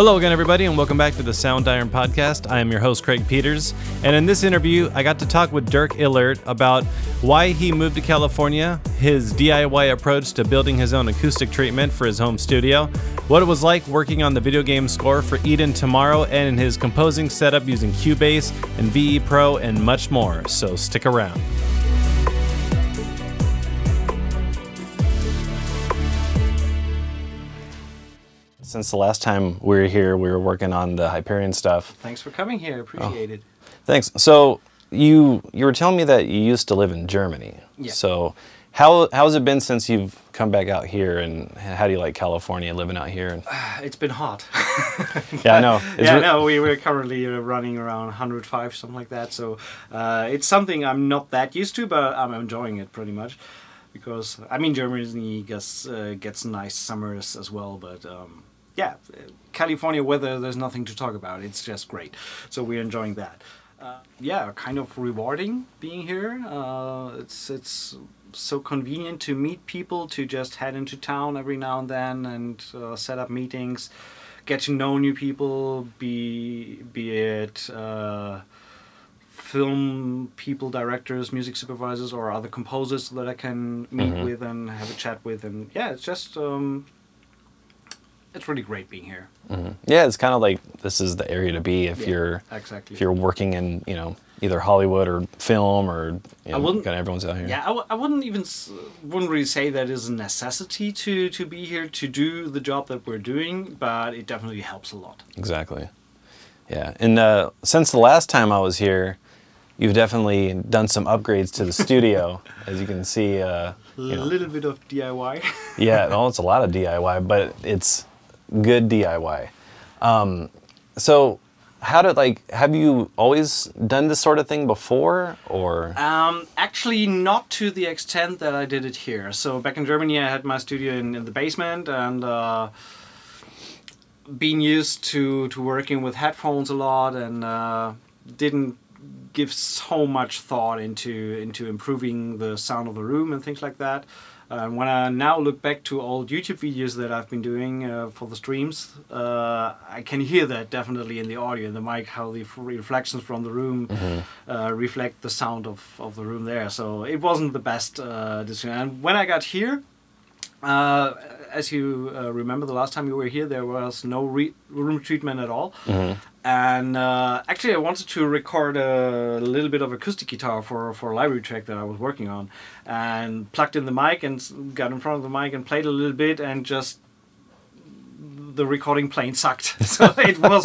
Hello again, everybody, and welcome back to the Soundiron Podcast. I am your host, Craig Peters. And in this interview, I got to talk with Dirk Ehlert about why he moved to California, his DIY approach to building his own acoustic treatment for his home studio, what it was like working on the video game score for Eden Tomorrow, and his composing setup using Cubase and VE Pro, and much more. So stick around. Since the last time we were here, we were working on the Hyperion stuff. Thanks for coming here. Appreciate it. Thanks. So you you were telling me that you used to live in Germany. Yeah. So how how's it been since you've come back out here, and how do you like California living out here? It's been hot. yeah, I know. Yeah, re- no, we, we're currently uh, running around 105, something like that. So uh, it's something I'm not that used to, but I'm enjoying it pretty much. Because, I mean, Germany gets, uh, gets nice summers as well, but um, yeah, California weather, there's nothing to talk about. It's just great. So we're enjoying that. Uh, yeah, kind of rewarding being here. Uh, it's it's so convenient to meet people, to just head into town every now and then and uh, set up meetings, get to know new people. Be be it uh, film people, directors, music supervisors, or other composers that I can meet Mhm. with and have a chat with. And yeah, it's just um, it's really great being here. Mhm. Yeah, it's kind of like this is the area to be if Yeah, you're exactly. if you're working in you know either Hollywood or film or you know, I wouldn't- kind of everyone's out here. Yeah, I, w- I wouldn't even s- wouldn't really say that is a necessity to to be here to do the job that we're doing, but it definitely helps a lot. Exactly. Yeah, and uh, since the last time I was here, you've definitely done some upgrades to the studio, as you can see. Uh, A you know, little bit of DIY. yeah, well, it's a lot of DIY, but it's good DIY. Um, so, how did like have you always done this sort of thing before, or Um, actually, not to the extent that I did it here. So back in Germany, I had my studio in, in the basement, and uh, being used to to working with headphones a lot, and uh, didn't give so much thought into into improving the sound of the room and things like that. And when I now look back to old YouTube videos that I've been doing uh, for the streams, uh, I can hear that definitely in the audio, in the mic, how the reflections from the room uh, reflect the sound of, of the room there. So it wasn't the best uh, decision. And when I got here, uh, as you uh, remember, the last time you were here, there was no re- room treatment at all. And uh, actually, I wanted to record a little bit of acoustic guitar for, for a library track that I was working on, and plugged in the mic and got in front of the mic and played a little bit, and just the recording plain sucked. so it was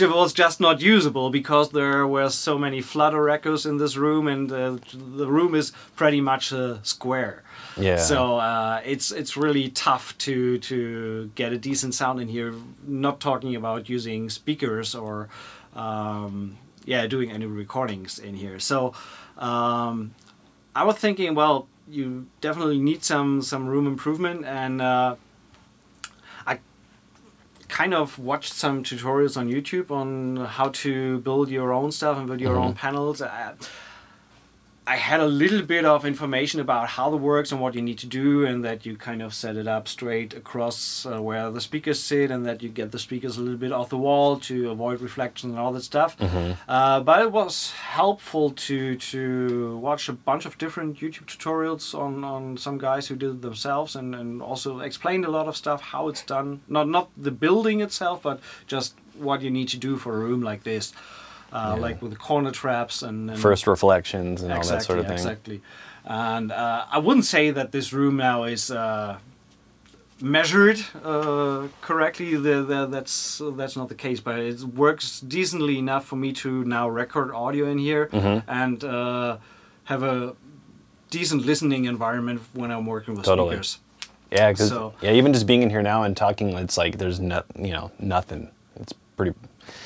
it was just not usable because there were so many flutter echoes in this room, and uh, the room is pretty much a square. Yeah? So uh, it's it's really tough to to get a decent sound in here. Not talking about using speakers or um, yeah, doing any recordings in here. So um, I was thinking, well, you definitely need some some room improvement, and uh, I kind of watched some tutorials on YouTube on how to build your own stuff and build your own panels. I had a little bit of information about how it works and what you need to do, and that you kind of set it up straight across uh, where the speakers sit, and that you get the speakers a little bit off the wall to avoid reflection and all that stuff. Uh, but it was helpful to to watch a bunch of different YouTube tutorials on, on some guys who did it themselves, and, and also explained a lot of stuff how it's done. Not not the building itself, but just what you need to do for a room like this. Uh, Yeah. like with the corner traps and, and First reflections and all that sort of thing. Exactly. And uh, I wouldn't say that this room now is uh, measured uh, correctly. The, the, that's that's not the case, but it works decently enough for me to now record audio in here Mm-hmm. and uh, have a decent listening environment when I'm working with Totally. speakers. Yeah, because So- yeah, even just being in here now and talking, it's like there's no, you know, nothing. It's pretty.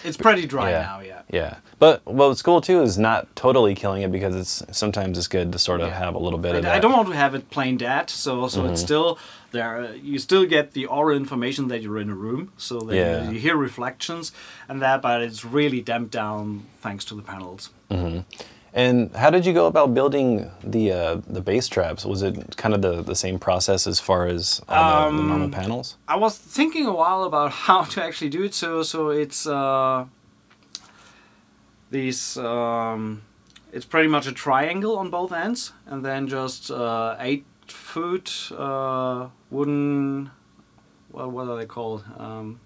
It's pretty dry yeah. now, yeah. Yeah, but what's cool too is not totally killing it because it's sometimes it's good to sort of Yeah. have a little bit I, of I that. Mm-hmm. don't want to have it plain dead, so so it's still there. You still get the aural information that you're in a room, so that Yeah. you, you hear reflections and that, but it's really damped down thanks to the panels. And how did you go about building the uh, the bass traps? Was it kind of the, the same process as far as all the, the normal Um, panels? I was thinking a while about how to actually do it. So so it's uh, these. Um, it's pretty much a triangle on both ends, and then just uh, eight foot uh, wooden. Well, what are they called? Um,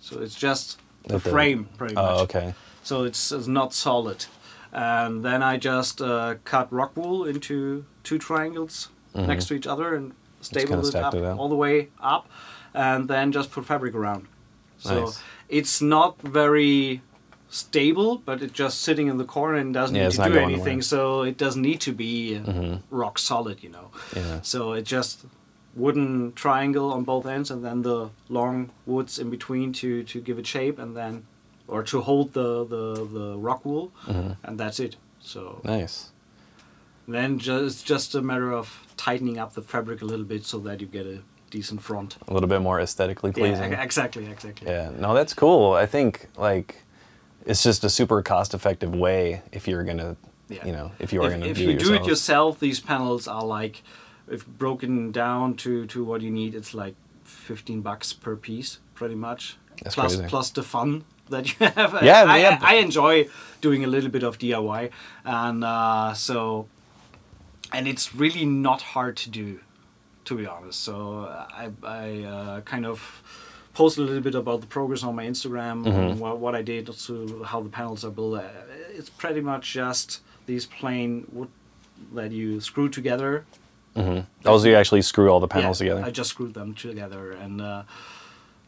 so it's just the the- frame, pretty much. Oh, okay. So it's, it's not solid. And then I just uh, cut rock wool into two triangles Mhm. next to each other and stapled kinda it up it all the way up, and then just put fabric around. So Nice. it's not very stable, but it's just sitting in the corner and doesn't Yeah, need to do anything. So it doesn't need to be Mhm. rock solid, you know. Yeah. So it just wooden triangle on both ends, and then the long woods in between to to give it shape, and then or to hold the the, the rock wool, Mhm. and that's it. So Nice. then just it's just a matter of tightening up the fabric a little bit so that you get a decent front. A little bit more aesthetically pleasing. Yeah, exactly, exactly. Yeah, no, that's cool. I think like it's just a super cost-effective way if you're gonna, Yeah. you know, if you are if, gonna if do you it do it yourself, these panels are like, if broken down to to what you need, it's like fifteen bucks per piece, pretty much. That's plus crazy. plus the fun that you have. Yeah, I, yeah. I, I enjoy doing a little bit of DIY, and uh, so, and it's really not hard to do, to be honest. So I I uh, kind of post a little bit about the progress on my Instagram, Mm-hmm. what, what I did, also how the panels are built. Uh, It's pretty much just these plain wood that you screw together. hmm Oh, so you actually screw all the panels Yeah, together. I just screwed them together, and uh,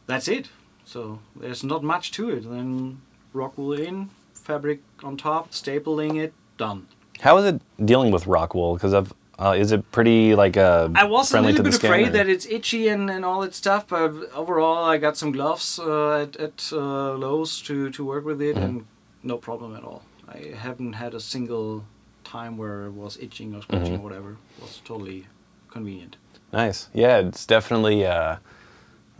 that's it. So there's not much to it. Then rock wool in, fabric on top, stapling it, done. How is it dealing with rock wool? Because I've uh, is it pretty like uh, I was a little bit afraid or- that it's itchy and, and all that stuff, but overall I got some gloves uh, at, at uh, Lowe's to, to work with it, Mm-hmm. and no problem at all. I haven't had a single time where it was itching or scratching Mm-hmm. or whatever. It was totally convenient. Nice. Yeah, it's definitely uh,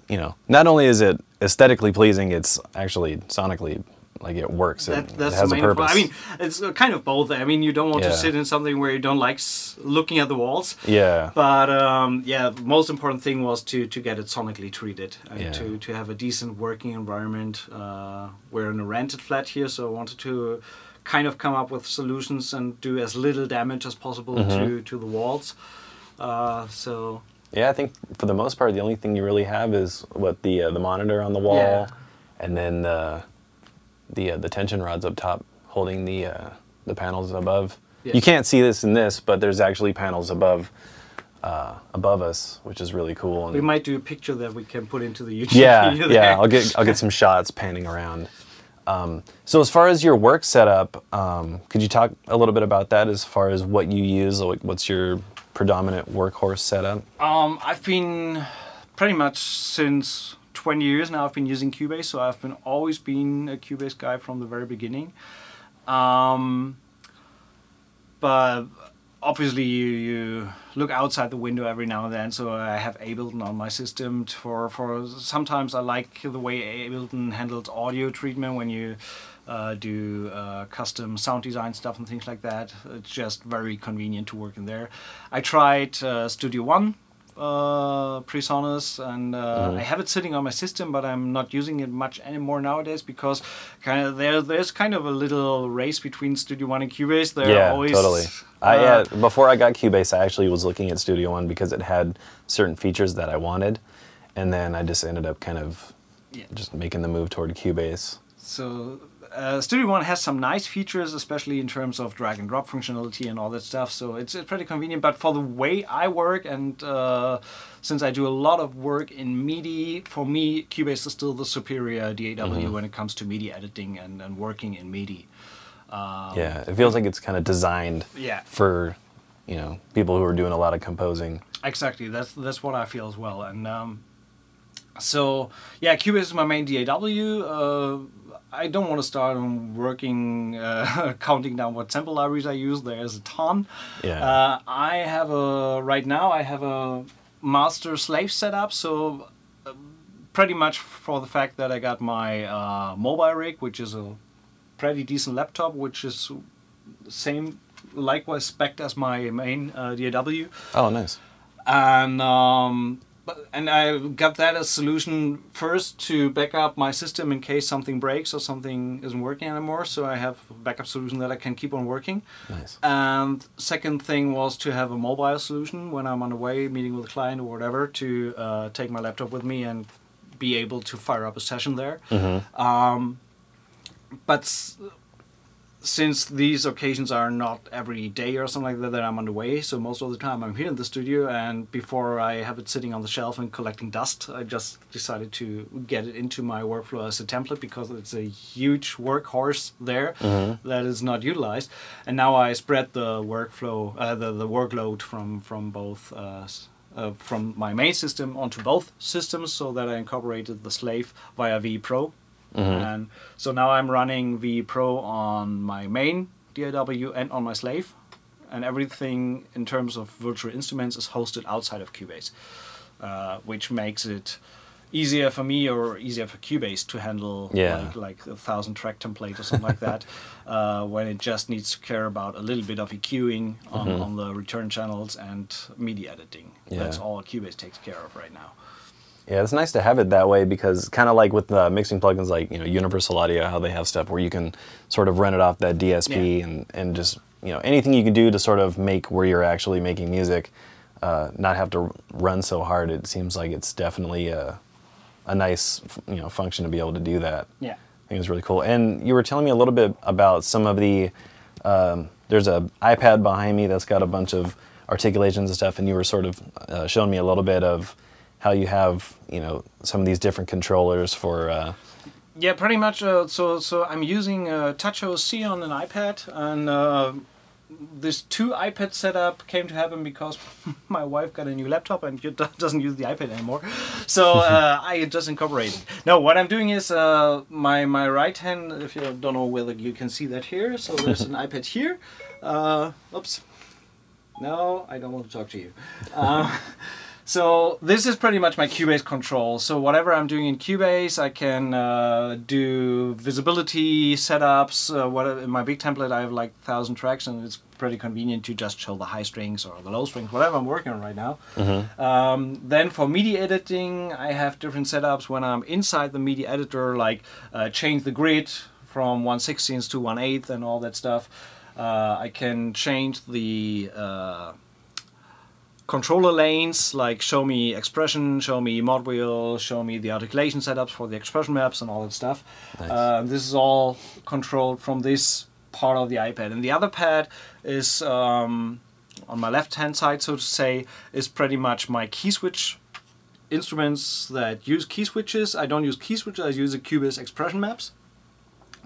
you know, not only is it aesthetically pleasing, it's actually sonically like it works. It, That, it that's has the a main purpose. point. I mean, it's kind of both. I mean, you don't want Yeah. to sit in something where you don't like looking at the walls. yeah. But um, yeah, the most important thing was to, to get it sonically treated and Yeah. to, to have a decent working environment. Uh, we're in a rented flat here, so I wanted to kind of come up with solutions and do as little damage as possible Mm-hmm. to, to the walls. Uh, so Yeah, I think for the most part, the only thing you really have is what the uh, the monitor on the wall, Yeah. and then the the uh, the tension rods up top holding the uh, the panels above. Yeah. You can't see this in this, but there's actually panels above uh, above us, which is really cool. And we might do a picture that we can put into the YouTube yeah, video yeah. I'll get I'll get some shots panning around. Um, so as far as your work setup, um, could you talk a little bit about that? As far as what you use, like what's your predominant workhorse setup? Um, I've been pretty much since 20 years now. I've been using Cubase, so I've been always been a Cubase guy from the very beginning. Um, but obviously, you, you look outside the window every now and then. So I have Ableton on my system for for. Sometimes I like the way Ableton handles audio treatment when you. Uh, do uh, custom sound design stuff and things like that. It's just very convenient to work in there. I tried uh, Studio One uh, PreSonus, and uh, I have it sitting on my system, but I'm not using it much anymore nowadays because kind of there there's kind of a little race between Studio One and Cubase. They're yeah, always totally. I uh, yeah, before I got Cubase, I actually was looking at Studio One because it had certain features that I wanted, and then I just ended up kind of Yeah. just making the move toward Cubase. So uh, Studio One has some nice features, especially in terms of drag and drop functionality and all that stuff. So it's, it's pretty convenient. But for the way I work, and uh, since I do a lot of work in MIDI, for me, Cubase is still the superior DAW when it comes to MIDI editing and, and working in MIDI. Um, Yeah, it feels like it's kind of designed Yeah. for you know people who are doing a lot of composing. Exactly. That's that's what I feel as well. And um, so yeah, Cubase is my main DAW. Uh, I don't want to start on working uh, counting down what sample libraries I use. There's a ton. Yeah. Uh, I have a right now. I have a master slave setup. So uh, pretty much for the fact that I got my uh, mobile rig, which is a pretty decent laptop, which is same likewise spec as my main uh, DAW Oh, nice. and um, but and I got that as solution first to back up my system in case something breaks or something isn't working anymore. So I have a backup solution that I can keep on working. Nice. And second thing was to have a mobile solution when I'm on the way meeting with a client or whatever to uh, take my laptop with me and be able to fire up a session there. Mm-hmm. Um, but since these occasions are not every day or something like that that I'm on the way, so most of the time I'm here in the studio, and before I have it sitting on the shelf and collecting dust, I just decided to get it into my workflow as a template because it's a huge workhorse there that is not utilized, and now I spread the workflow, uh, the the workload from from both. Uh, uh, from my main system onto both systems so that I incorporated the slave via VE Pro and so now I'm running VE Pro on my main DAW and on my slave, and everything in terms of virtual instruments is hosted outside of Cubase, uh, which makes it easier for me or easier for Cubase to handle Yeah. like, like a thousand track template or something like that, uh, when it just needs to care about a little bit of EQing on, on the return channels and MIDI editing. That's all Cubase takes care of right now. Yeah, it's nice to have it that way because kind of like with the mixing plugins like, you know, Universal Audio, how they have stuff where you can sort of rent it off that DSP Yeah. and, and just, you know, anything you can do to sort of make where you're actually making music uh, not have to run so hard. It seems like it's definitely a, a nice, you know, function to be able to do that. Yeah. I think it's really cool. And you were telling me a little bit about some of the. Um, there's a iPad behind me that's got a bunch of articulations and stuff, and you were sort of uh, showing me a little bit of how you have, you know, some of these different controllers for. Uh, Yeah, pretty much. Uh, so, so I'm using uh, TouchOSC on an iPad, and uh, this two iPad setup came to happen because my wife got a new laptop and doesn't use the iPad anymore. So uh, I just incorporated. No, what I'm doing is uh, my my right hand. If you don't know whether you can see that here, so there's an iPad here. Uh, oops. No, I don't want to talk to you. So this is pretty much my Cubase control. So whatever I'm doing in Cubase, I can uh, do visibility setups. Uh, what in my big template, I have like thousand tracks, and it's pretty convenient to just show the high strings or the low strings, whatever I'm working on right now. Um, then for MIDI editing, I have different setups when I'm inside the MIDI editor, like uh, change the grid from 1/16th to 1/8 and all that stuff. Uh, I can change the uh, controller lanes, like show me expression, show me mod wheel, show me the articulation setups for the expression maps and all that stuff. Nice. Uh, this is all controlled from this part of the iPad. And the other pad is um, on my left hand side, so to say, is pretty much my key switch instruments that use key switches. I don't use key switches, I use the Cubase expression maps,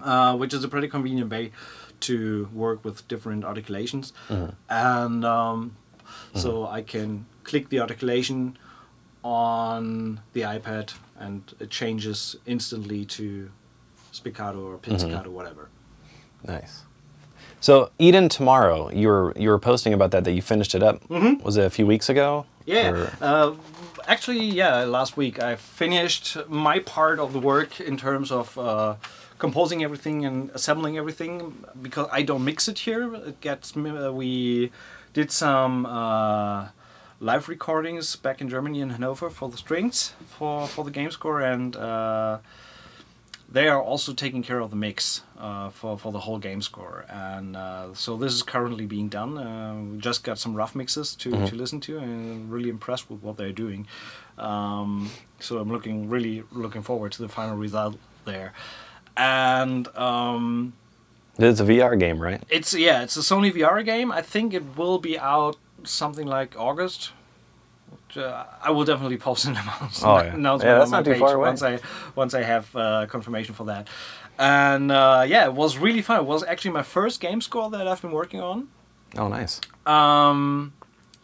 uh, which is a pretty convenient way to work with different articulations. And um, so I can click the articulation on the iPad and it changes instantly to spiccato or pizzicato, or whatever. nice. So Eden tomorrow, you were you were posting about that that you finished it up. Was it a few weeks ago? Yeah. Uh, actually, yeah. Last week I finished my part of the work in terms of uh, composing everything and assembling everything because I don't mix it here. It gets uh, we did some uh, live recordings back in Germany in Hanover for the strings for for the game score and. Uh, they are also taking care of the mix uh, for, for the whole game score. And uh, so this is currently being done. Uh, we just got some rough mixes to, to listen to and I'm really impressed with what they're doing. Um, so i'm looking really looking forward to the final result there. And um, It's a VR game, right? it's yeah it's a sony vr game i think it will be out something like august uh, I will definitely post an announcement, Oh, yeah. announcement Yeah, that's on my not too far away. once I once I have uh, confirmation for that. And uh, yeah, it was really fun. It was actually my first game score that I've been working on. Oh, nice. Um,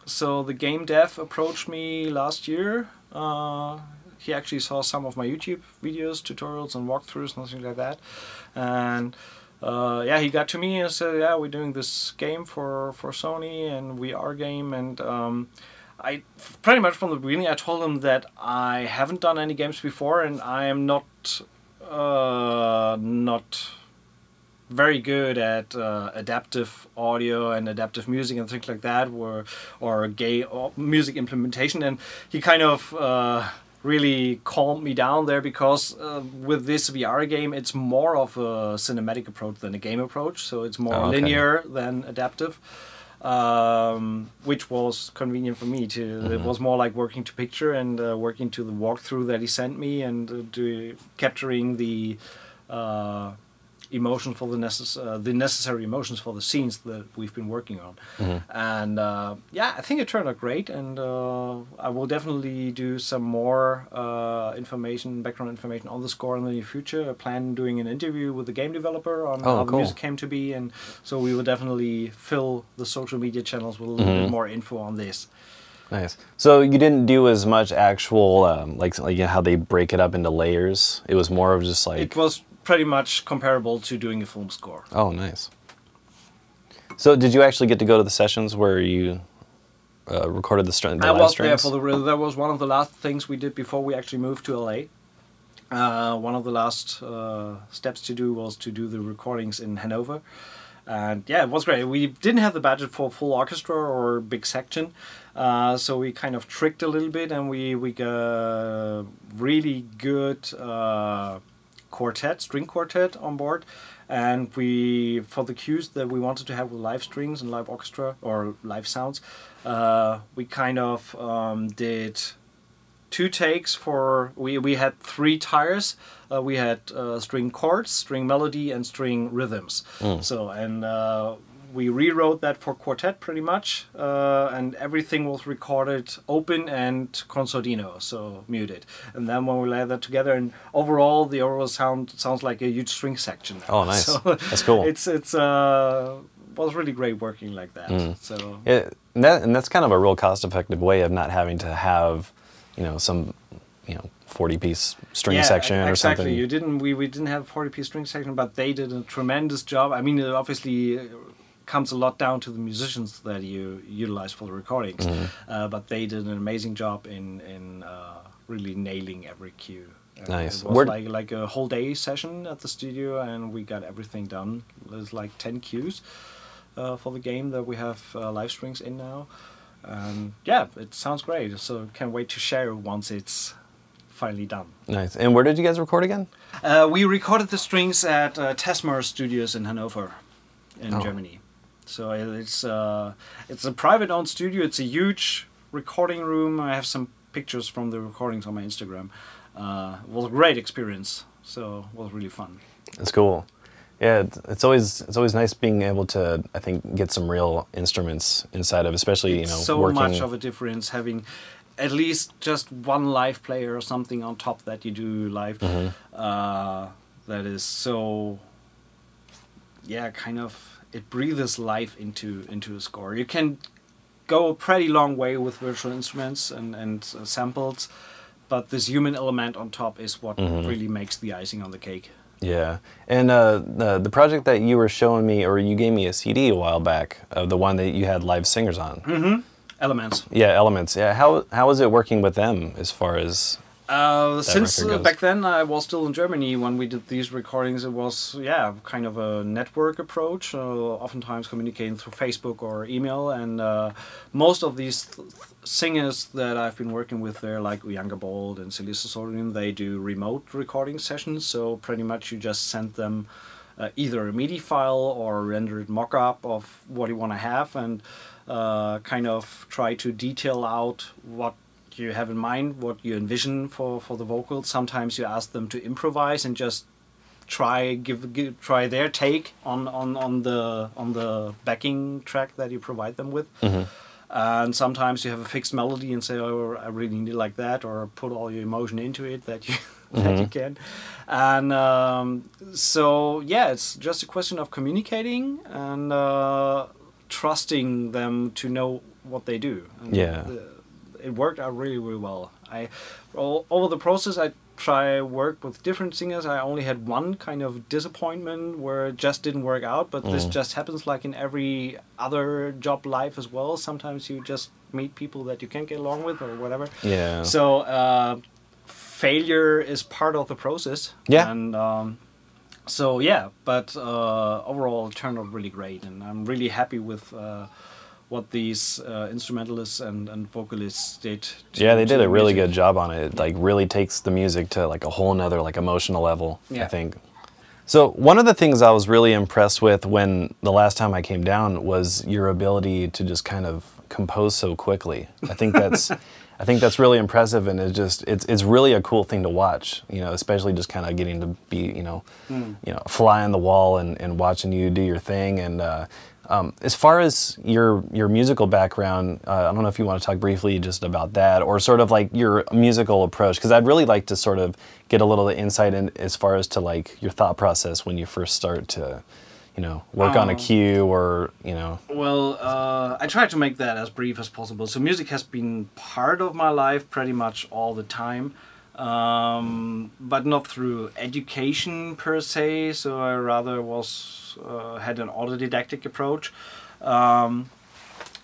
so the game dev approached me last year. Uh, he actually saw some of my YouTube videos, tutorials, and walkthroughs, and things like that. And uh, yeah, he got to me and said, "Yeah, we're doing this game for for Sony and VR game." And um, I pretty much from the beginning, I told him that I haven't done any games before, and I am not uh, not very good at uh, adaptive audio and adaptive music and things like that, or or gay music implementation, and he kind of. Uh, really calmed me down there because uh, with this VR game, it's more of a cinematic approach than a game approach. So it's more Oh, okay. linear than adaptive, um, which was convenient for me. To Mm-hmm. it was more like working to picture and uh, working to the walkthrough that he sent me and uh, do, capturing the. Emotions for the necess- uh, the necessary emotions for the scenes that we've been working on. And uh, yeah i think it turned out great and uh, i will definitely do some more uh, information background information on the score in the near future. I plan doing an interview with the game developer on Oh, how the music came to be and so we will definitely fill the social media channels with a little bit more info on this. Nice. So you didn't do as much actual, um, like, like you know, how they break it up into layers. It was more of just like, it was pretty much comparable to doing a film score oh, nice. So did you actually get to go to the sessions where you uh, recorded the, str- the I was there for the. That was one of the last things we did before we actually moved to LA. Uh, one of the last uh, steps to do was to do the recordings in Hanover, and yeah, it was great. We didn't have the budget for full orchestra or big section, uh, so we kind of tricked a little bit, and we we got really good uh, quartet, string quartet on board. And we, for the cues that we wanted to have with live strings and live orchestra or live sounds, uh, we kind of um, did two takes for we, we had three tires uh, we had uh, string chords string melody and string rhythms so and uh, we rewrote that for quartet pretty much uh, and everything was recorded open and con sordino so muted and then when we laid that together and overall the overall sound sounds like a huge string section Oh, nice. So That's cool. it's it's uh was really great working like that so Yeah, and, that, and that's kind of a real cost-effective way of not having to have, you know, some, you know, forty-piece string section e- or exactly. something. You didn't. We, we didn't have a forty piece string section, but they did a tremendous job. I mean, obviously comes a lot down to the musicians that you utilize for the recordings, Mm-hmm. uh, but they did an amazing job in in uh, really nailing every cue. Uh, Nice. It was Where- like like a whole day session at the studio, and we got everything done. There's like ten cues uh, for the game that we have uh, live strings in now. And yeah, it sounds great. So can't wait to share once it's finally done. Nice. And where did you guys record again? Uh, we recorded the strings at uh, Tessmer Studios in Hanover, in Oh. Germany. So it's uh, it's a private-owned studio. It's a huge recording room. I have some pictures from the recordings on my Instagram. Uh, it was a great experience. So it was really fun. That's cool. Yeah, it's, it's always it's always nice being able to I think get some real instruments inside of, especially you know so working. much of a difference having at least just one live player or something on top that you do live. Mm-hmm. Uh, that is so. Yeah, kind of. It breathes life into into a score. You can go a pretty long way with virtual instruments and and uh, samples, but this human element on top is what Mm-hmm. really makes the icing on the cake. Yeah, and uh, the the project that you were showing me, or you gave me a CD a while back, of the one that you had live singers on. Elements. Yeah, Elements. Yeah, how how was it working with them as far as? Uh, since uh, back then I was still in Germany when we did these recordings, it was yeah kind of a network approach. Uh, oftentimes communicating through Facebook or email, and uh, most of these th- singers that I've been working with there, like Uyanga Bold and Celisa Sorin, they do remote recording sessions. So pretty much you just send them uh, either a MIDI file or a rendered mock-up of what you want to have, and uh, kind of try to detail out what you have in mind, what you envision for, for the vocals. Sometimes you ask them to improvise and just try give, give try their take on, on, on the on the backing track that you provide them with. And sometimes you have a fixed melody and say, "Oh, I really need it like that," or put all your emotion into it that you that you can. And um, so, yeah, it's just a question of communicating and uh, trusting them to know what they do. And Yeah. the- it worked out really, really well. I all, over the process, I try work with different singers. I only had one kind of disappointment where it just didn't work out, but this just happens like in every other job life as well. Sometimes you just meet people that you can't get along with or whatever. Yeah. So uh, failure is part of the process. Yeah. And um, so yeah, but uh, overall it turned out really great, and I'm really happy with uh, what these uh, instrumentalists and, and vocalists did. Yeah, they did a really music. good job on it. It like really takes the music to like a whole nother like emotional level. Yeah. I think. So one of the things I was really impressed with when the last time I came down was your ability to just kind of compose so quickly. I think that's I think that's really impressive and it's just it's it's really a cool thing to watch, you know, especially just kind of getting to be, you know, you know, fly on the wall and, and watching you do your thing and uh, um, as far as your your musical background, uh, I don't know if you want to talk briefly just about that, or sort of like your musical approach, because I'd really like to sort of get a little insight in as far as to like your thought process when you first start to, you know, work on a Oh. cue or you know. Well, uh, I try to make that as brief as possible. So music has been part of my life pretty much all the time, um, but not through education per se. So I rather was uh, had an autodidactic approach. Um,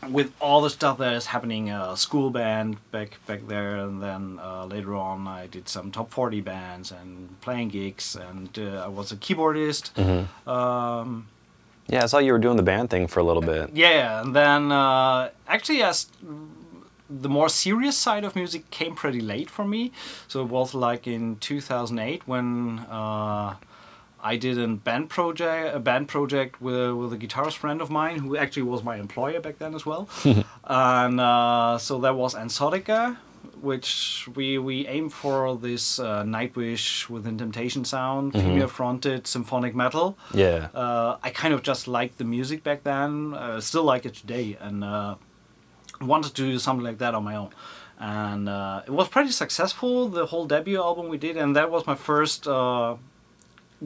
with all the stuff that is happening, uh, school band back back there, and then uh, later on I did some top forty bands and playing gigs, and uh, I was a keyboardist. Um, Yeah, I saw you were doing the band thing for a little bit. yeah, and then uh, actually, as the more serious side of music came pretty late for me. So it was like in 2008 when uh, I did a band project, a band project with with a guitarist friend of mine who actually was my employer back then as well. and uh, so that was Ansotica, which we we aimed for this uh, Nightwish Within Temptation sound, female fronted symphonic metal Yeah. uh, I kind of just liked the music back then. Uh, still like it today, and uh, wanted to do something like that on my own. And uh, it was pretty successful. The whole debut album we did, and that was my first uh,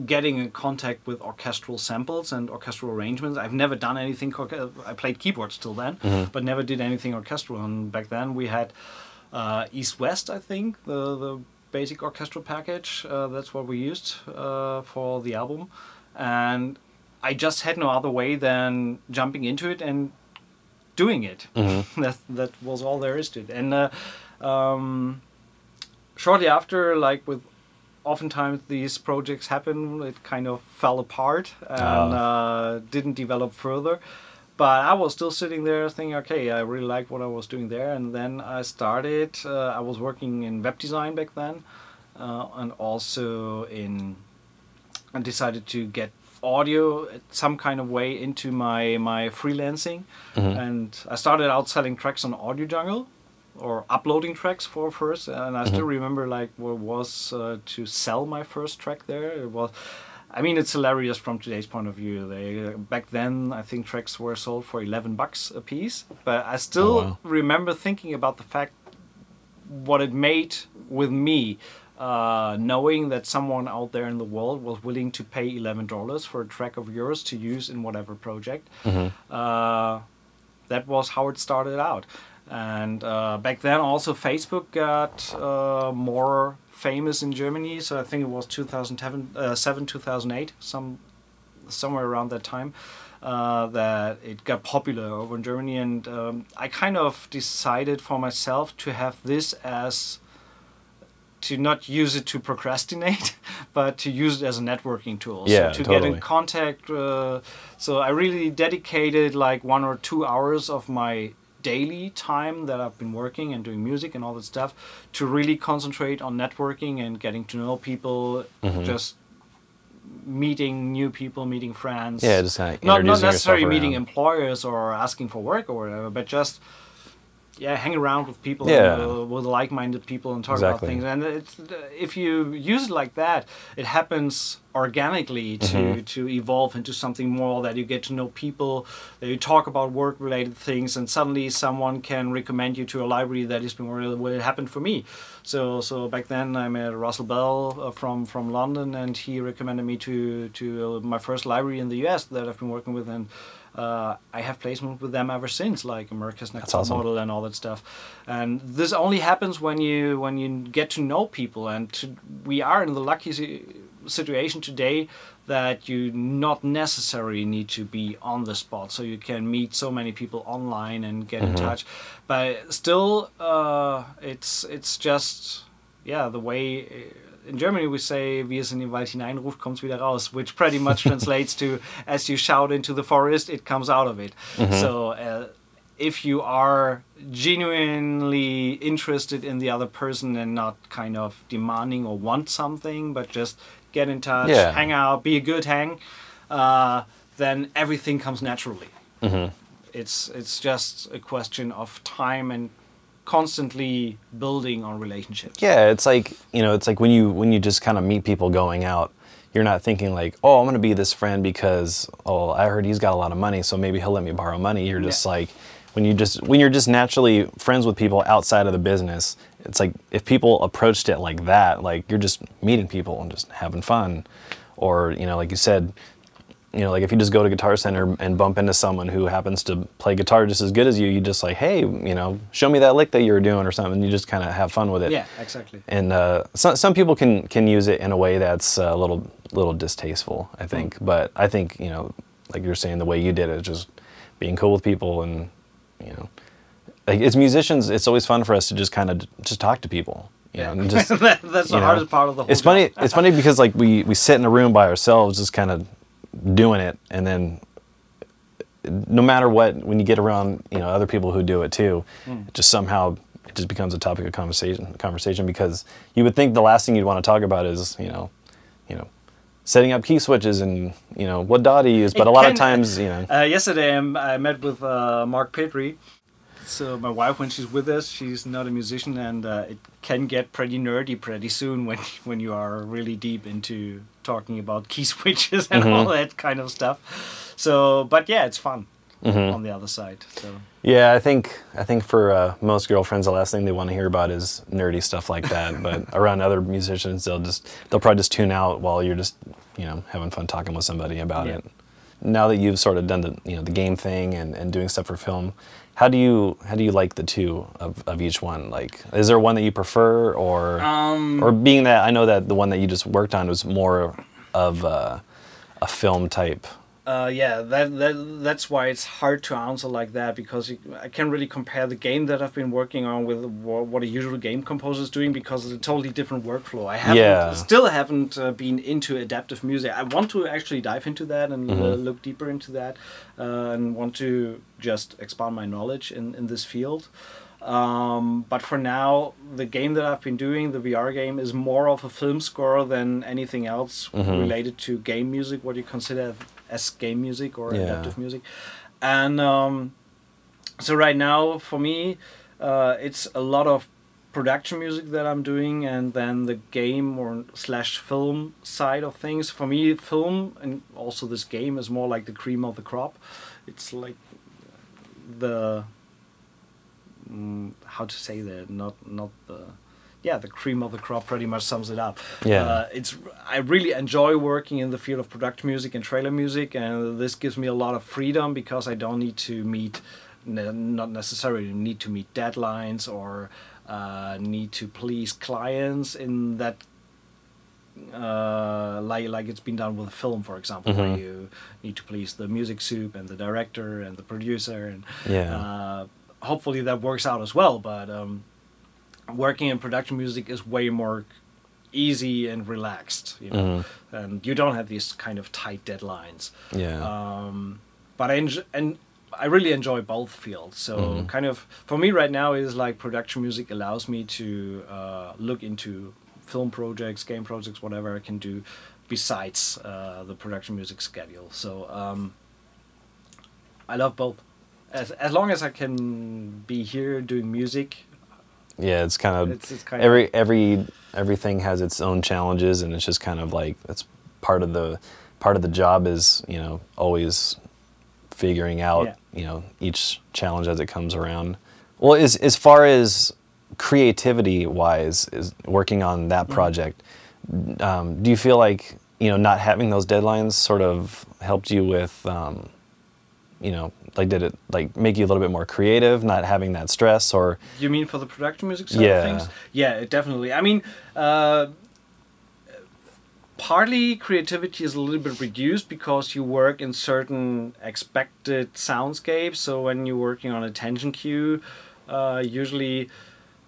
getting in contact with orchestral samples and orchestral arrangements. I've never done anything. I played keyboards till then, but never did anything orchestral. And back then we had uh, East West, I think, the the basic orchestral package. Uh, that's what we used uh, for the album, and I just had no other way than jumping into it and doing it. that that was all there is to it. And uh, um, shortly after, like with oftentimes these projects happen, it kind of fell apart and uh, didn't develop further. But I was still sitting there thinking, okay, I really like what I was doing there. And then I started, uh, I was working in web design back then uh, and also in, I decided to get audio some kind of way into my, my freelancing. And I started out selling tracks on Audio Jungle or uploading tracks for first and i still remember like what was uh, to sell my first track there. It was i mean it's hilarious from today's point of view. They uh, back then i think tracks were sold for 11 bucks a piece but i still Oh, wow. remember thinking about the fact what it made with me uh, knowing that someone out there in the world was willing to pay $11 for a track of yours to use in whatever project uh, that was how it started out. And uh, back then, also Facebook got uh, more famous in Germany. So I think it was 2007, uh, 2008, some somewhere around that time. Uh, that it got popular over in Germany, and um, I kind of decided for myself to have this as to not use it to procrastinate, but to use it as a networking tool. Yeah, so to get in contact. Uh, so I really dedicated like one or two hours of my daily time that I've been working and doing music and all that stuff to really concentrate on networking and getting to know people, Mm-hmm. just meeting new people, meeting friends. Yeah, just kinda not not necessarily meeting employers or asking for work or whatever, but just yeah, hang around with people, Yeah. uh, with like-minded people, and talk Exactly. about things. And it's, if you use it like that, it happens organically to Mm-hmm. to evolve into something more that you get to know people, that you talk about work-related things, and suddenly someone can recommend you to a library that has been really where it happened for me. So so back then I met Russell Bell uh, from from London, and he recommended me to to uh, my first library in the U.S. that I've been working with, and uh, I have placement with them ever since, like America's Next awesome. Model and all that stuff. And this only happens when you when you get to know people, and to, we are in the lucky si- situation today that you not necessarily need to be on the spot, so you can meet so many people online and get in touch. But still, uh, it's it's just yeah the way in Germany we say wie es in den Wald hineinruft, kommt's wieder raus, which pretty much translates to as you shout into the forest, it comes out of it. So uh, if you are genuinely interested in the other person and not kind of demanding or want something, but just get in touch, Yeah. hang out, be a good hang, uh, then everything comes naturally. It's it's just a question of time and constantly building on relationships. Yeah, it's like you know, it's like when you when you just kind of meet people going out, you're not thinking like, oh, I'm gonna be this friend because oh, I heard he's got a lot of money, so maybe he'll let me borrow money. You're just Yeah. like when you just when you're just naturally friends with people outside of the business. It's like if people approached it like that, like you're just meeting people and just having fun, or you know, like you said. You know, like if you just go to Guitar Center and bump into someone who happens to play guitar just as good as you, you just like, hey, you know, show me that lick that you were doing or something. You just kind of have fun with it Yeah, exactly. and uh, some some people can can use it in a way that's uh, a little little distasteful, I think. But I think you know, like you're saying, the way you did it, just being cool with people, and you know, like as musicians, it's always fun for us to just kind of just talk to people. You know, and just, That's the know. hardest part of the whole. It's job. funny. It's funny because like we we sit in a room by ourselves, just kind of doing it, and then no matter what, when you get around, you know, other people who do it too, Hmm. it just somehow it just becomes a topic of conversation. Conversation because you would think the last thing you'd want to talk about is you know, you know, setting up key switches and you know what DAW to use. But It a lot of times, you know, Uh, yesterday, um, I met with uh, Mark Petrie. So my wife, when she's with us, she's not a musician, and uh, it can get pretty nerdy pretty soon when when you are really deep into talking about key switches and all that kind of stuff. So, but yeah, it's fun on the other side. So Yeah, I think I think for uh, most girlfriends, the last thing they want to hear about is nerdy stuff like that. but around other musicians, they'll just they'll probably just tune out while you're just you know having fun talking with somebody about Yeah. it. Now that you've sort of done the you know the game thing and, and doing stuff for film, how do you how do you like the two of, of each one? Like, is there one that you prefer, or Um, or being that I know that the one that you just worked on was more of a, a film type. Uh, yeah, that, that that's why it's hard to answer like that because you, I can't really compare the game that I've been working on with what, what a usual game composer is doing because it's a totally different workflow. I haven't, Yeah. still haven't uh, been into adaptive music. I want to actually dive into that and uh, look deeper into that, uh, and want to just expand my knowledge in in this field. Um, but for now, the game that I've been doing, the VR game, is more of a film score than anything else related to game music, what do you consider as game music or Yeah. adaptive music. And um, so right now, for me, uh, it's a lot of production music that I'm doing, and then the game or slash film side of things. For me, film and also this game is more like the cream of the crop. It's like the mm, how to say that not not the yeah the cream of the crop pretty much sums it up Yeah. uh, it's i really enjoy working in the field of product music and trailer music and this gives me a lot of freedom because i don't need to meet not necessarily need to meet deadlines or uh, need to please clients in that uh, like like it's been done with a film, for example, where Mhm. you need to please the music sup and the director and the producer, and Yeah. uh, hopefully that works out as well. But um, working in production music is way more easy and relaxed, you know, Mhm. and you don't have these kind of tight deadlines. Yeah. Um, but I enjoy, and I really enjoy both fields. So Mhm. kind of for me right now is like production music allows me to uh, look into film projects, game projects, whatever I can do besides uh, the production music schedule. So um, I love both. As, as long as I can be here doing music, yeah, it's kind of it's, it's kind every every everything has its own challenges and it's just kind of like that's part of the part of the job is you know always figuring out Yeah. you know each challenge as it comes around well as as far as creativity wise is working on that Mm-hmm. project um, do you feel like you know not having those deadlines sort of helped you with um, you know like did it like make you a little bit more creative not having that stress or You mean for the production music side Yeah. of things? Yeah, it definitely. I mean, uh, partly creativity is a little bit reduced because you work in certain expected soundscapes. So when you're working on a tension cue, uh, usually.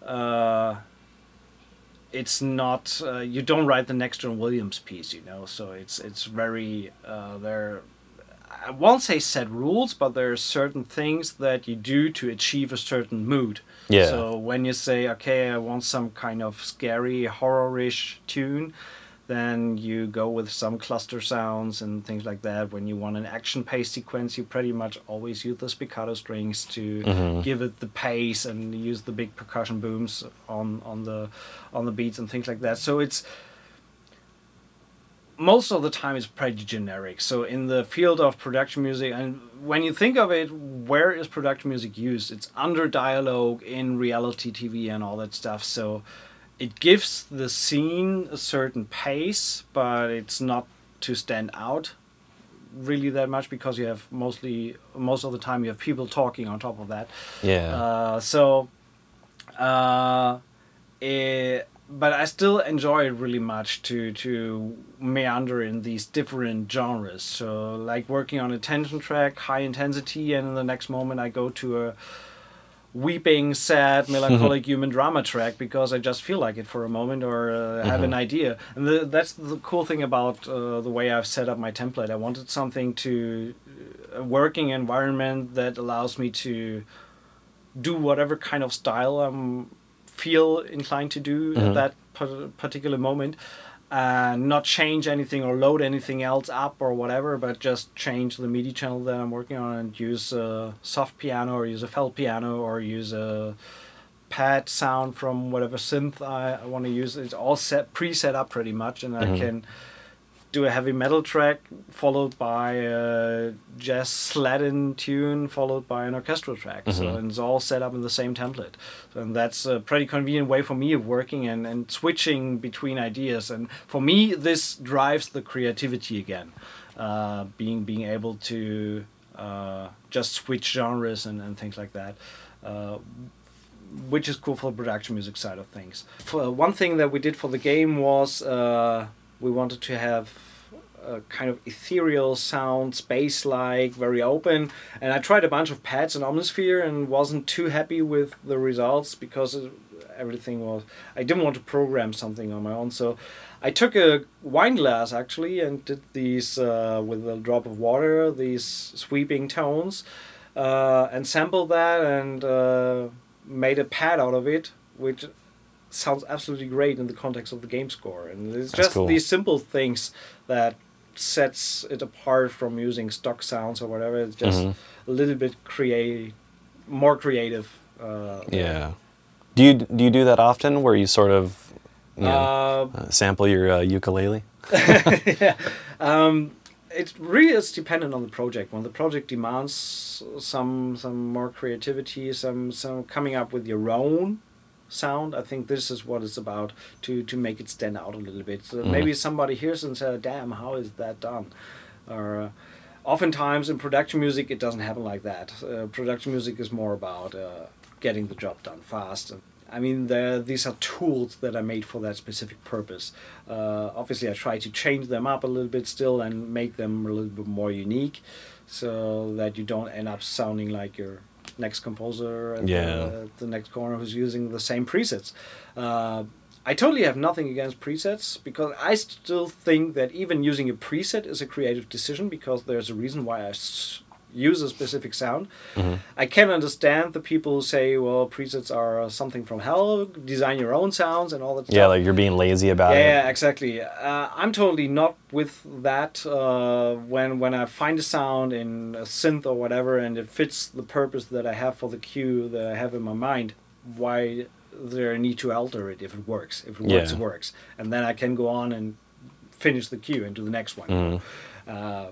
Uh, it's not uh, you don't write the next John Williams piece, you know. So it's it's very uh, there. I won't say set rules, but there are certain things that you do to achieve a certain mood. Yeah. So when you say, okay, I want some kind of scary horror-ish tune, then you go with some cluster sounds and things like that. When you want an action pace sequence, you pretty much always use the spiccato strings to Mm-hmm. give it the pace and use the big percussion booms on on the on the beats and things like that. So it's most of the time it's pretty generic. So in the field of production music, and when you think of it, where is production music used? It's under dialogue in reality TV and all that stuff. So it gives the scene a certain pace, but it's not to stand out really that much because you have mostly most of the time you have people talking on top of that. Yeah. Uh, so, uh, it, but I still enjoy it really much to to meander in these different genres. So, like working on a tension track, high intensity, and in the next moment I go to a weeping, sad, melancholic human drama track because I just feel like it for a moment or uh, have an idea. And the, that's the cool thing about uh, the way I've set up my template. I wanted something to a working environment that allows me to do whatever kind of style I'm feel inclined to do at mm-hmm. that particular moment. And not change anything or load anything else up or whatever but just change the MIDI channel that I'm working on and use a soft piano or use a felt piano or use a pad sound from whatever synth I, want to use. It's all set pre-set up pretty much and I mm-hmm. can do a heavy metal track followed by a jazz Latin tune followed by an orchestral track. So and it's all set up in the same template. So, and that's a pretty convenient way for me of working and, and switching between ideas. And for me, this drives the creativity again. Uh, being being able to uh, just switch genres and, and things like that. Uh, which is cool for the production music side of things. For one thing that we did for the game was uh, we wanted to have a kind of ethereal sound, space-like, very open. And I tried a bunch of pads in Omnisphere and wasn't too happy with the results because everything was. I didn't want to program something on my own, so I took a wine glass actually and did these uh, with a drop of water, these sweeping tones, uh, and sampled that and uh, made a pad out of it, which sounds absolutely great in the context of the game score. And it's That's just cool. these simple things that sets it apart from using stock sounds or whatever. It's just Mhm. a little bit create, more creative. Uh, yeah. Do you do you do that often, where you sort of you know, Uh, uh, sample your uh, ukulele? yeah. Um, it really is dependent on the project. When the project demands some some more creativity, some some coming up with your own sound, I think this is what it's about to to make it stand out a little bit. So maybe somebody hears and says, "Damn, how is that done?" Or uh, oftentimes in production music, it doesn't happen like that. Uh, production music is more about uh, getting the job done fast. I mean, these are tools that are made for that specific purpose. Uh, obviously, I try to change them up a little bit still and make them a little bit more unique, so that you don't end up sounding like your next composer at, Yeah. the, at the next corner who's using the same presets. Uh, I totally have nothing against presets because I still think that even using a preset is a creative decision because there's a reason why I s- use a specific sound. Mm-hmm. I can understand the people who say, well, presets are something from hell, design your own sounds and all that stuff. Yeah, like you're being lazy about Yeah, it. yeah, exactly. Uh, I'm totally not with that. Uh, when when I find a sound in a synth or whatever, and it fits the purpose that I have for the cue that I have in my mind, why there need to alter it if it works? If it works, Yeah. it works, and then I can go on and finish the cue and do the next one. Mhm. Uh,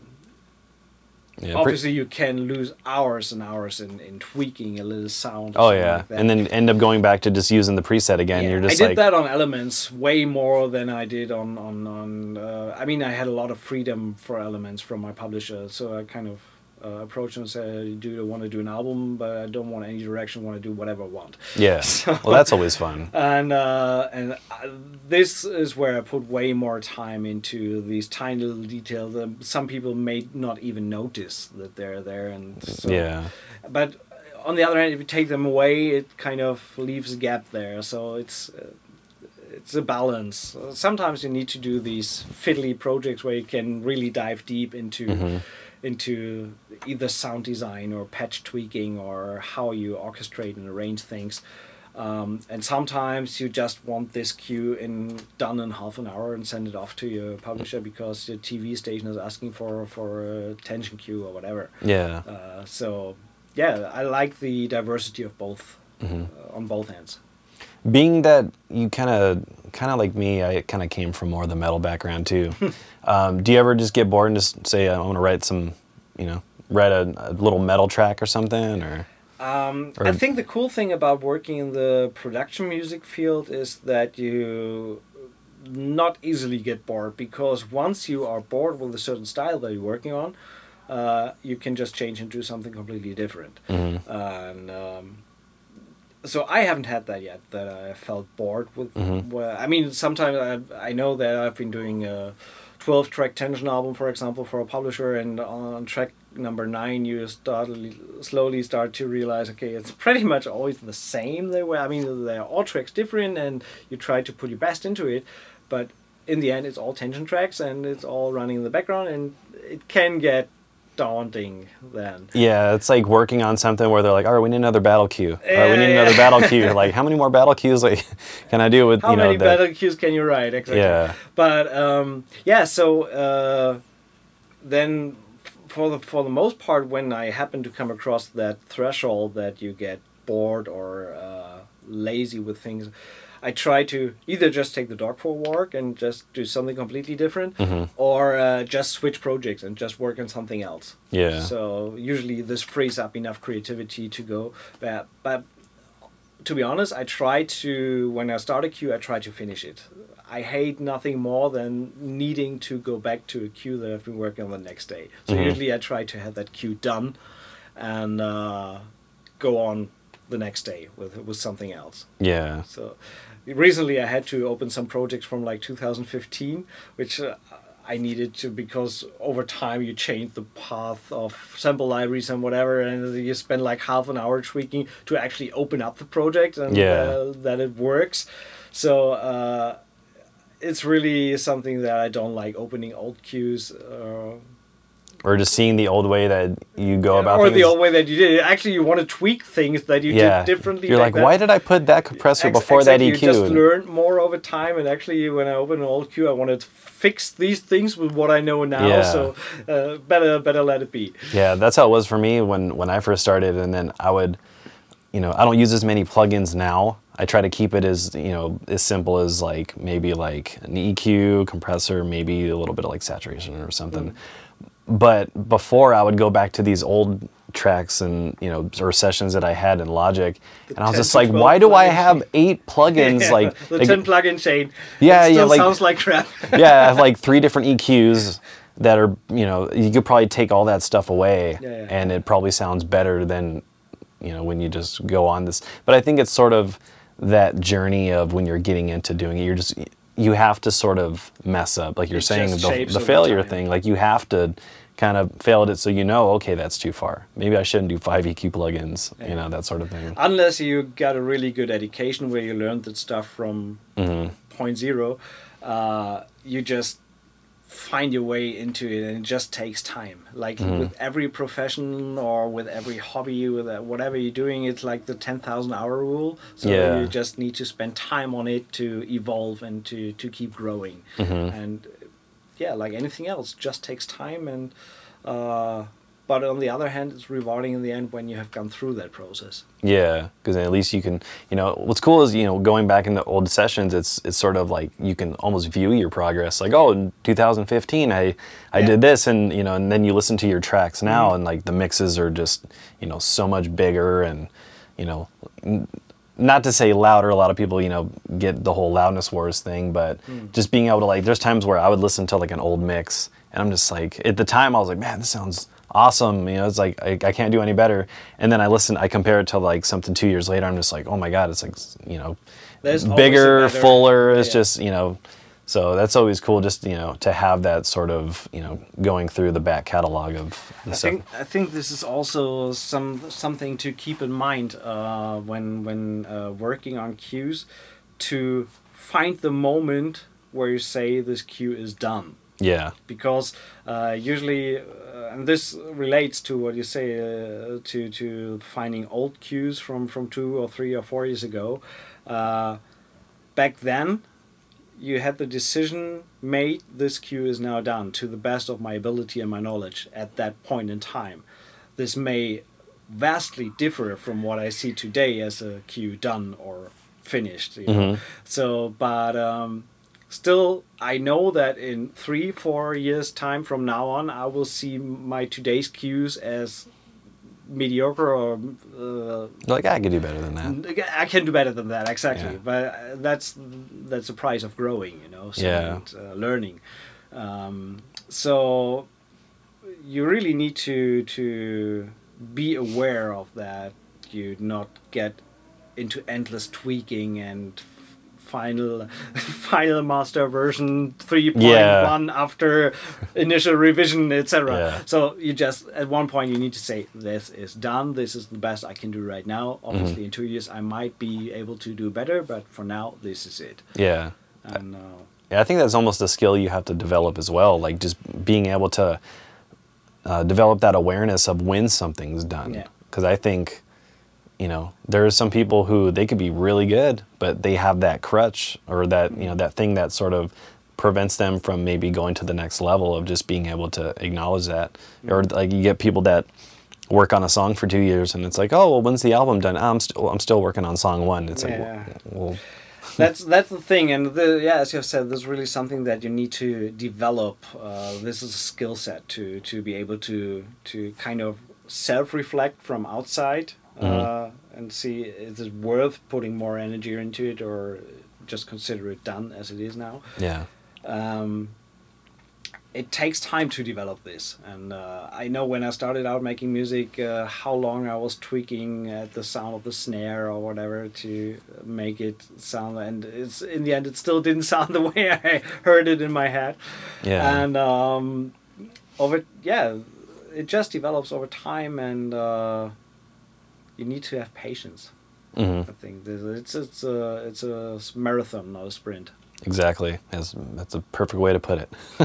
Yeah, obviously, you can lose hours and hours in, in tweaking a little sound. oh yeah, like and then end up going back to just using the preset again. Yeah, You're just I did like, that on Elements way more than I did on on on. Uh, I mean, I had a lot of freedom for Elements from my publisher, so I kind of uh, approached and said, "Do you want to do an album? But I don't want any direction. Want to do whatever I want." yeah. So- well, that's always fun. And uh, and uh, this is where I put way more time into these tiny little details that some people may not even notice that they're there. And so, yeah, but on the other hand, if you take them away, it kind of leaves a gap there. So it's uh, it's a balance. Sometimes you need to do these fiddly projects where you can really dive deep into Mm-hmm. Into either sound design or patch tweaking or how you orchestrate and arrange things. Um, and sometimes you just want this cue in done in half an hour and send it off to your publisher because your TV station is asking for for a tension cue or whatever. Yeah. Uh, so yeah, I like the diversity of both Mm-hmm. uh, on both ends. Being that you kind of kind of like me i kind of came from more of the metal background too um, do you ever just get bored and just say i want to write some you know write a, a little metal track or something or Um, Or- I think the cool thing about working in the production music field is that you not easily get bored because once you are bored with a certain style that you're working on, uh, you can just change into something completely different. Mhm. And um, so I haven't had that yet. That I felt bored with. Mhm. Well, I mean, sometimes I, I know that I've been doing a twelve track tension album, for example, for a publisher, and on track number nine, you start slowly start to realize, okay, it's pretty much always the same. They were, I mean, they're all tracks different, and you try to put your best into it, but in the end, it's all tension tracks, and it's all running in the background, and it can get daunting then. yeah it's like working on something where they're like all right we need another battle cue all right we need Yeah, another battle cue like how many more battle cues like can i do with How you know many that battle cues can you write? Exactly. Yeah. But um, yeah, so uh, then for the for the most part, when I happen to come across that threshold that you get bored or uh, lazy with things, I try to either just take the dog for a walk and just do something completely different, Mm-hmm. or uh, just switch projects and just work on something else. Yeah. So usually this frees up enough creativity to go. But, but to be honest, I try to when I start a cue, I try to finish it. I hate nothing more than needing to go back to a cue that I've been working on the next day. So Mhm. usually I try to have that cue done, and uh, go on the next day with with something else. yeah So recently I had to open some projects from like 2015, which uh, I needed to because over time you change the path of sample libraries and whatever, and you spend like half an hour tweaking to actually open up the project and Yeah. uh, that it works. So uh, it's really something that I don't like opening old cues. Uh, or just seeing the old way that you go about things. or things the old way that you did it. Actually, you want to tweak things that you yeah did differently. you're back like why did i put that compressor Ex- before exactly, that eq You just learned more over time, and actually, when I open an old cue, I wanted to fix these things with what I know now. Yeah. So uh, better, better let it be. Yeah, that's how it was for me when when I first started, and then I would, you know, I don't use as many plugins now. I try to keep it as you know as simple as like maybe like an EQ compressor, maybe a little bit of like saturation or something. But before I would go back to these old tracks and you know or sessions that I had in Logic, and I was just like, why do I have eight plugins? Yeah, Like, the like- ten plugin chain. Yeah, it yeah, still like- sounds like crap. yeah, I have like three different EQs that are, you know, you could probably take all that stuff away Yeah, yeah. and it probably sounds better than, you know, when you just go on this. But I think it's sort of that journey of when you're getting into doing it, you're just, you have to sort of mess up. Like you're It saying, the, the failure thing, like you have to kind of failed it so you know, okay, that's too far. Maybe I shouldn't do five EQ plugins, you know, that sort of thing. Unless you got a really good education where you learned that stuff from Mm-hmm. point zero, uh, you just find your way into it and it just takes time like Mm-hmm. with every profession or with every hobby with uh, whatever you're doing it's like the 10,000 hour rule so Yeah. you just need to spend time on it to evolve and to to keep growing Mm-hmm. and yeah like anything else just takes time and uh, but on the other hand it's rewarding in the end when you have gone through that process Yeah, because at least you can, you know, what's cool is you know going back into old sessions, it's it's sort of like you can almost view your progress. Like, oh, in 2015, I I Yeah. Mm-hmm. did this, and you know, and then you listen to your tracks now, and like the mixes are just you know so much bigger, and you know, not to say louder. A lot of people you know get the whole loudness wars thing, but Mm. just being able to like, there's times where I would listen to like an old mix, and I'm just like, at the time I was like, man, this sounds awesome. You know, it's like I, I can't do any better. And then I listen, I compare it to like something two years later. I'm just like, oh my god, it's like you know, There's bigger, fuller. It's yeah. just you know, so that's always cool. Just you know, to have that sort of you know going through the back catalog of the I stuff. think I think this is also some something to keep in mind uh, when when uh, working on cues to find the moment where you say this cue is done Yeah. because uh, usually, uh, and this relates to what you say uh, to to finding old cues from from two or three or four years ago. Uh, back then, you had the decision made. This cue is now done to the best of my ability and my knowledge at that point in time. This may vastly differ from what I see today as a cue done or finished. You know? So, but. Um, still i know that in three four years time from now on i will see my today's cues as mediocre or uh, Like I can do better than that. i can do better than that exactly Yeah. but uh, that's that's the price of growing you know so, Yeah. and, uh, learning um, so you really need to to be aware of that you not get into endless tweaking and final final master version 3.1 after initial revision etc Yeah. so you just at one point you need to say this is done this is the best i can do right now obviously Mm-hmm. in two years i might be able to do better but for now this is it Yeah. and uh, Yeah, I think that's almost a skill you have to develop as well. Like just being able to uh, develop that awareness of when something's done. Yeah. Because I think, you know, there are some people who they could be really good, but they have that crutch or that you know that thing that sort of prevents them from maybe going to the next level of just being able to acknowledge that. Or like you get people that work on a song for two years and it's like, oh well, when's the album done? "Ah, I'm still I'm still working on song one. It's like, Yeah. well, well that's that's the thing and the, yeah as you have said this is really something that you need to develop uh, this is a skill set to to be able to to kind of self-reflect from outside uh, and see is it worth putting more energy into it or just consider it done as it is now? Yeah, um, it takes time to develop this. And uh, i know when i started out making music uh, how long i was tweaking at the sound of the snare or whatever to make it sound and it's in the end it still didn't sound the way i heard it in my head. Yeah. and um, over yeah it just develops over time and uh, you need to have patience hmm i think it's it's a it's a marathon not a sprint Exactly. That's that's a perfect way to put it.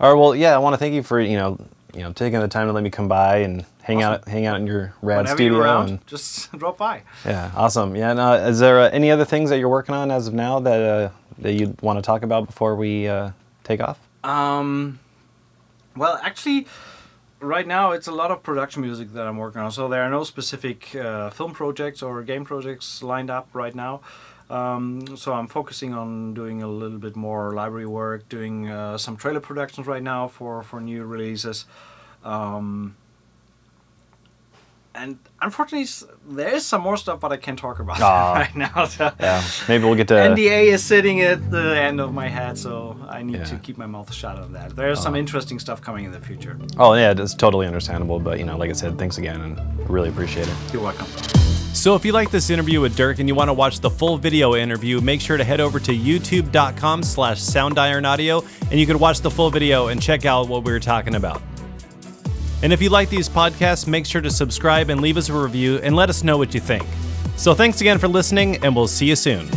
All right. Well, yeah. I want to thank you for you know you know taking the time to let me come by and hang out hang out in your rad whenever studio. you're around and, just drop by yeah. Awesome. Yeah. And, uh, is there uh, any other things that you're working on as of now that uh, that you want to talk about before we uh, take off? Um, well, actually, right now it's a lot of production music that I'm working on. So there are no specific uh, film projects or game projects lined up right now. Um, so I'm focusing on doing a little bit more library work, doing uh, some trailer productions right now for for new releases. Um, and unfortunately, there is some more stuff, but I can't talk about Ah. right now. So. Yeah. Maybe we'll get to. NDA is sitting at the end of my head, so I need to keep my mouth shut on that. There's some interesting stuff coming in the future. Oh yeah, it's totally understandable. But you know, like I said, thanks again, and really appreciate it. You're welcome. So if you like this interview with Dirk and you want to watch the full video interview, make sure to head over to youtube.com slash soundironaudio and you can watch the full video and check out what we were talking about. And if you like these podcasts, make sure to subscribe and leave us a review and let us know what you think. So thanks again for listening and we'll see you soon.